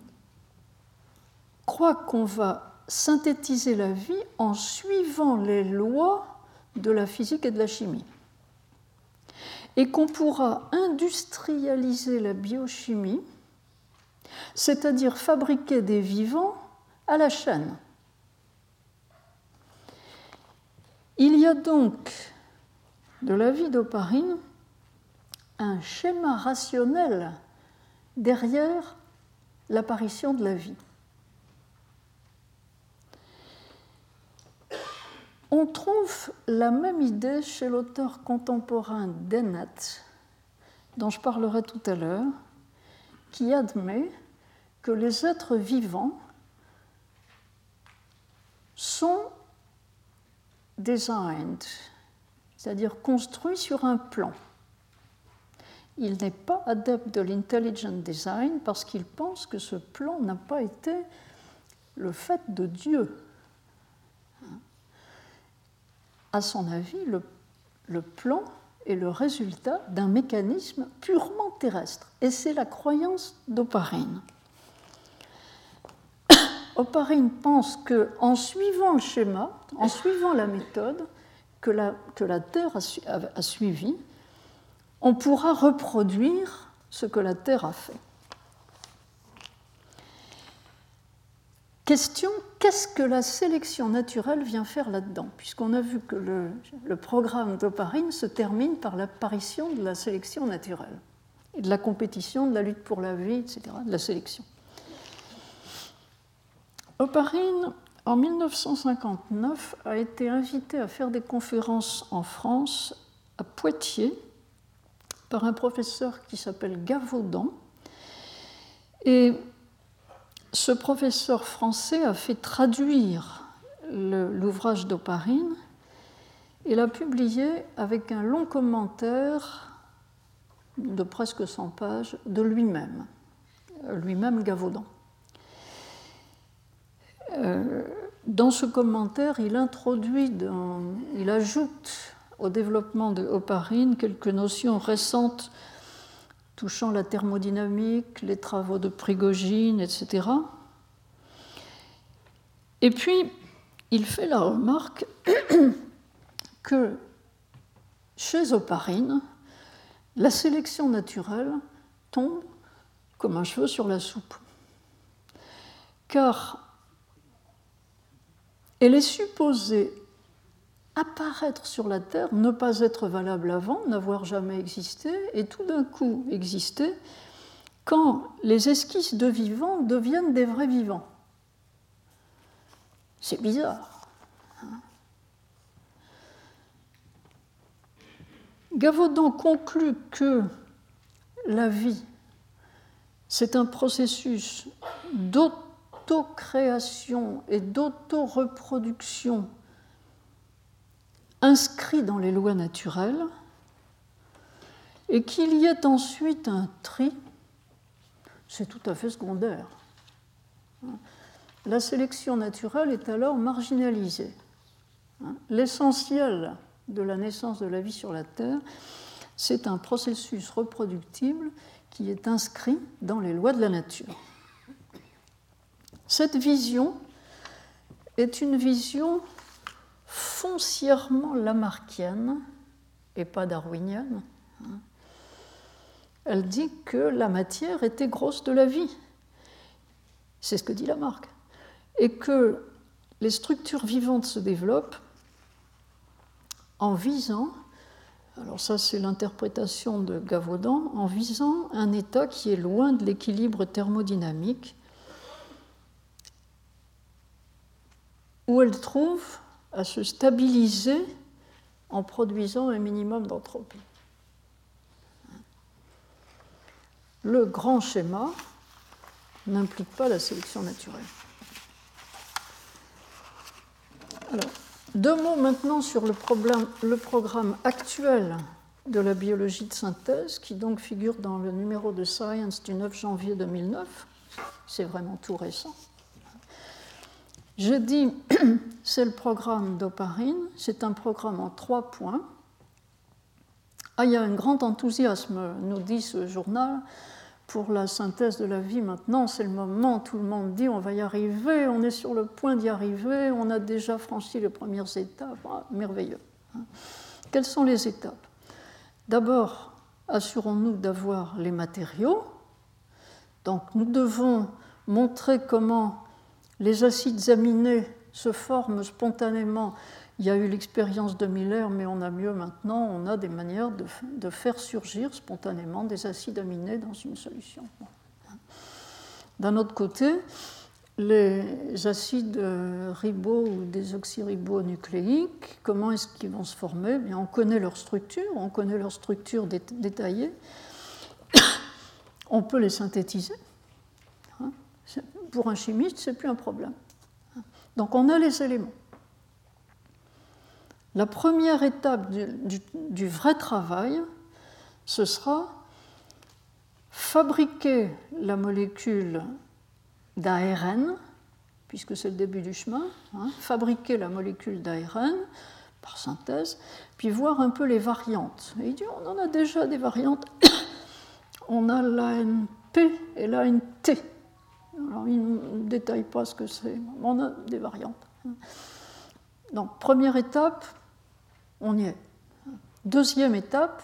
croit qu'on va synthétiser la vie en suivant les lois de la physique et de la chimie. Et qu'on pourra industrialiser la biochimie, c'est-à-dire fabriquer des vivants à la chaîne. Il y a donc de la vie d'Oparine un schéma rationnel derrière l'apparition de la vie. On trouve la même idée chez l'auteur contemporain Dennett, dont je parlerai tout à l'heure, qui admet que les êtres vivants sont designed, c'est-à-dire construits sur un plan il n'est pas adepte de l'intelligent design parce qu'il pense que ce plan n'a pas été le fait de Dieu. À son avis, le, plan est le résultat d'un mécanisme purement terrestre. Et c'est la croyance d'Oparine. Oparine pense qu'en suivant le schéma, en suivant la méthode que la, que Terre a, a, a suivie, on pourra reproduire ce que la Terre a fait. Question, qu'est-ce que la sélection naturelle vient faire là-dedans Puisqu'on a vu que le, programme d'Oparine se termine par l'apparition de la sélection naturelle, de la compétition, de la lutte pour la vie, etc., de la sélection. Oparine en 1959, a été invité à faire des conférences en France, à Poitiers, par un professeur qui s'appelle Gavaudan. Et ce professeur français a fait traduire l'ouvrage d'Oparine et l'a publié avec un long commentaire de presque 100 pages de lui-même, lui-même Gavaudan. Euh, dans ce commentaire, il introduit, il ajoute au développement de Oparine quelques notions récentes touchant la thermodynamique, les travaux de Prigogine, etc. Et puis, il fait la remarque que chez Oparine, la sélection naturelle tombe comme un cheveu sur la soupe. Car elle est supposée apparaître sur la Terre, ne pas être valable avant, n'avoir jamais existé, et tout d'un coup exister quand les esquisses de vivants deviennent des vrais vivants. C'est bizarre. Hein. Gavaudon conclut que la vie, c'est un processus d'auto-création et d'auto-reproduction inscrit dans les lois naturelles et qu'il y ait ensuite un tri, c'est tout à fait secondaire. La sélection naturelle est alors marginalisée. L'essentiel de la naissance de la vie sur la Terre, c'est un processus reproductible qui est inscrit dans les lois de la nature. Cette vision est une vision foncièrement lamarckienne et pas darwinienne. Elle dit que la matière était grosse de la vie. C'est ce que dit Lamarck. Et que les structures vivantes se développent en visant, alors ça c'est l'interprétation de Gavaudan, en visant un état qui est loin de l'équilibre thermodynamique, où elle trouve à se stabiliser en produisant un minimum d'entropie. Le grand schéma n'implique pas la sélection naturelle. Deux mots maintenant sur le, le programme actuel de la biologie de synthèse, qui donc figure dans le numéro de Science du 9 janvier 2009. C'est vraiment tout récent. Je dis, c'est le programme d'Oparine, c'est un programme en trois points. Ah, il y a un grand enthousiasme, nous dit ce journal, pour la synthèse de la vie maintenant. C'est le moment, tout le monde dit on va y arriver, on est sur le point d'y arriver, on a déjà franchi les premières étapes. Ah, merveilleux. Hein. Quelles sont les étapes? D'abord, assurons-nous d'avoir les matériaux. Donc nous devons montrer comment les acides aminés se forment spontanément. Il y a eu l'expérience de Miller, mais on a mieux maintenant. On a des manières de, faire surgir spontanément des acides aminés dans une solution. D'un autre côté, les acides ribo ou désoxyribonucléiques, comment est-ce qu'ils vont se former? Bien, On connaît leur structure, on connaît leur structure détaillée. On peut les synthétiser pour un chimiste, ce n'est plus un problème. Donc on a les éléments. La première étape du, vrai travail, ce sera fabriquer la molécule d'ARN, puisque c'est le début du chemin, hein, fabriquer la molécule d'ARN par synthèse, puis voir un peu les variantes. il dit on en a déjà des variantes. on a l'ANP et l'ANT. Alors, il ne détaille pas ce que c'est. On a des variantes. Donc, première étape, on y est. Deuxième étape,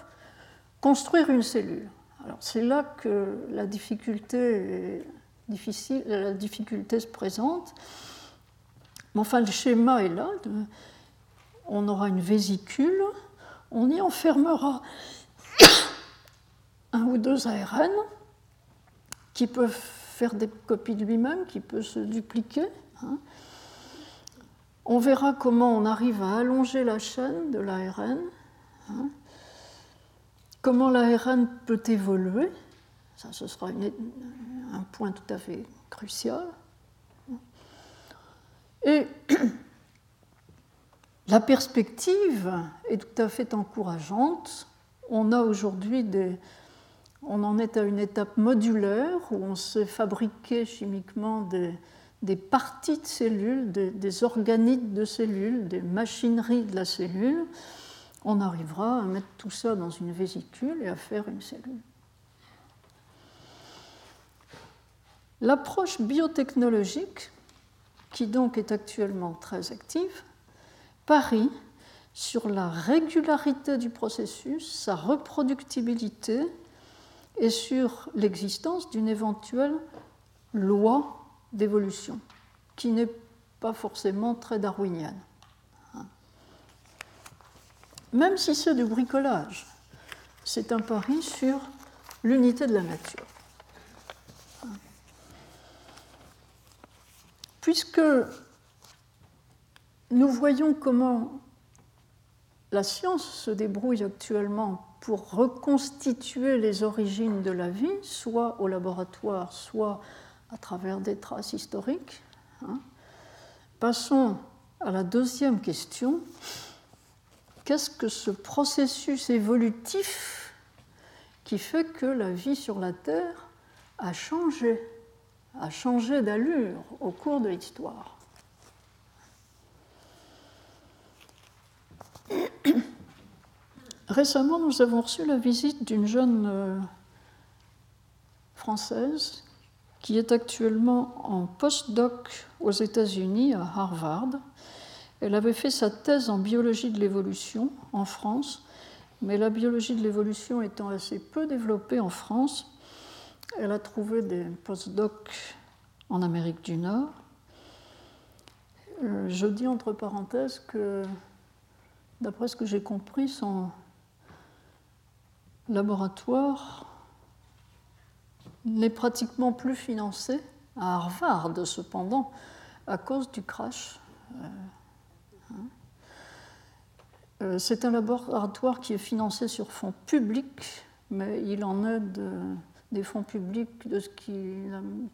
construire une cellule. Alors, c'est là que la difficulté, difficile, la difficulté se présente. Mais enfin, le schéma est là. On aura une vésicule, on y enfermera un ou deux ARN qui peuvent faire des copies de lui-même, qui peut se dupliquer. Hein. On verra comment on arrive à allonger la chaîne de l'ARN, hein. comment l'ARN peut évoluer, ça ce sera un point tout à fait crucial. Et la perspective est tout à fait encourageante. On a aujourd'hui des, on en est à une étape modulaire où on sait fabriquer chimiquement des, des parties de cellules, des, organites de cellules, des machineries de la cellule, on arrivera à mettre tout ça dans une vésicule et à faire une cellule. L'approche biotechnologique, qui donc est actuellement très active, parie sur la régularité du processus, sa reproductibilité et sur l'existence d'une éventuelle loi d'évolution, qui n'est pas forcément très darwinienne. Même si c'est du bricolage, c'est un pari sur l'unité de la nature. Puisque nous voyons comment la science se débrouille actuellement pour reconstituer les origines de la vie, soit au laboratoire, soit à travers des traces historiques. Hein. Passons à la deuxième question. Qu'est-ce que ce processus évolutif qui fait que la vie sur la Terre a changé, a changé d'allure au cours de l'histoire? Récemment, nous avons reçu la visite d'une jeune euh, Française qui est actuellement en postdoc aux États-Unis, à Harvard. Elle avait fait sa thèse en biologie de l'évolution en France, mais la biologie de l'évolution étant assez peu développée en France, elle a trouvé des postdocs en Amérique du Nord. Euh, je dis entre parenthèses que, d'après ce que j'ai compris, son laboratoire n'est pratiquement plus financé à Harvard, cependant, à cause du crash. Euh, hein. euh, c'est un laboratoire qui est financé sur fonds publics, mais il en est des fonds publics de ce qui,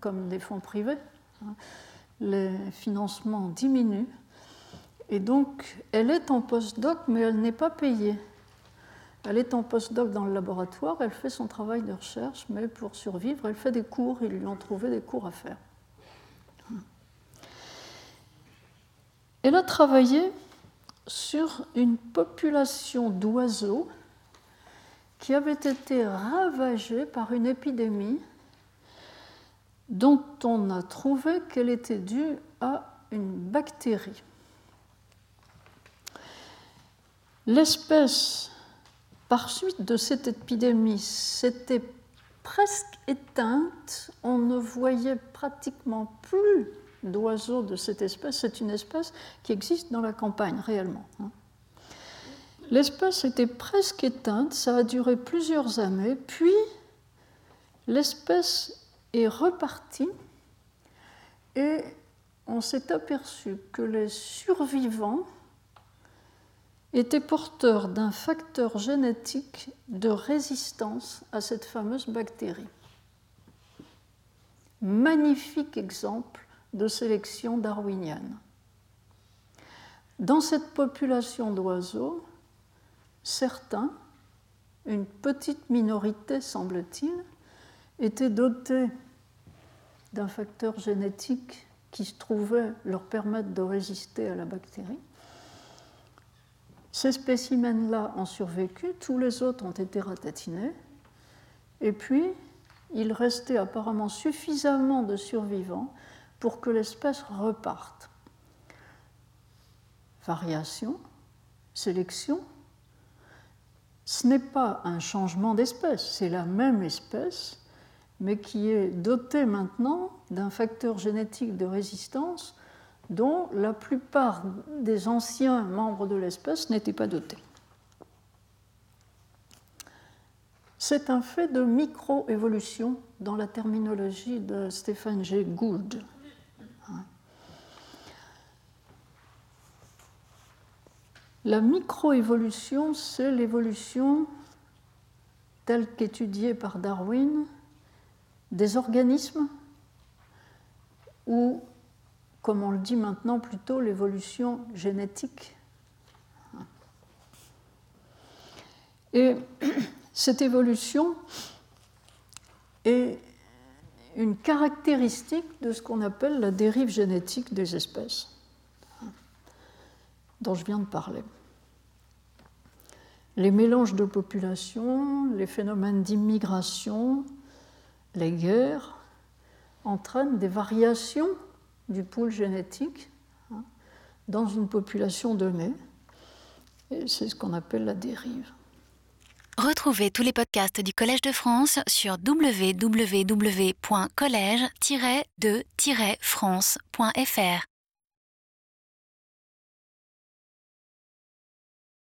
comme des fonds privés. Hein. Les financements diminuent. Et donc, elle est en postdoc, mais elle n'est pas payée. Elle est en postdoc dans le laboratoire, elle fait son travail de recherche, mais pour survivre, elle fait des cours, ils lui ont trouvé des cours à faire. Elle a travaillé sur une population d'oiseaux qui avait été ravagée par une épidémie dont on a trouvé qu'elle était due à une bactérie. L'espèce par suite de cette épidémie, s'était presque éteinte. On ne voyait pratiquement plus d'oiseaux de cette espèce. C'est une espèce qui existe dans la campagne réellement. Hein. L'espèce était presque éteinte, ça a duré plusieurs années, puis l'espèce est repartie et on s'est aperçu que les survivants était porteur d'un facteur génétique de résistance à cette fameuse bactérie. Magnifique exemple de sélection darwinienne. Dans cette population d'oiseaux, certains, une petite minorité semble-t-il, étaient dotés d'un facteur génétique qui se trouvait leur permettre de résister à la bactérie ces spécimens-là ont survécu, tous les autres ont été ratatinés, et puis il restait apparemment suffisamment de survivants pour que l'espèce reparte. Variation, sélection, ce n'est pas un changement d'espèce, c'est la même espèce, mais qui est dotée maintenant d'un facteur génétique de résistance dont la plupart des anciens membres de l'espèce n'étaient pas dotés. C'est un fait de microévolution dans la terminologie de Stephen G. Gould. La microévolution, c'est l'évolution telle qu'étudiée par Darwin des organismes ou, comme on le dit maintenant plutôt, l'évolution génétique. Et cette évolution est une caractéristique de ce qu'on appelle la dérive génétique des espèces, dont je viens de parler. Les mélanges de populations, les phénomènes d'immigration, les guerres entraînent des variations du pool génétique hein, dans une population donnée. Et c'est ce qu'on appelle la dérive. Retrouvez tous les podcasts du Collège de France sur www.collège-de-france.fr.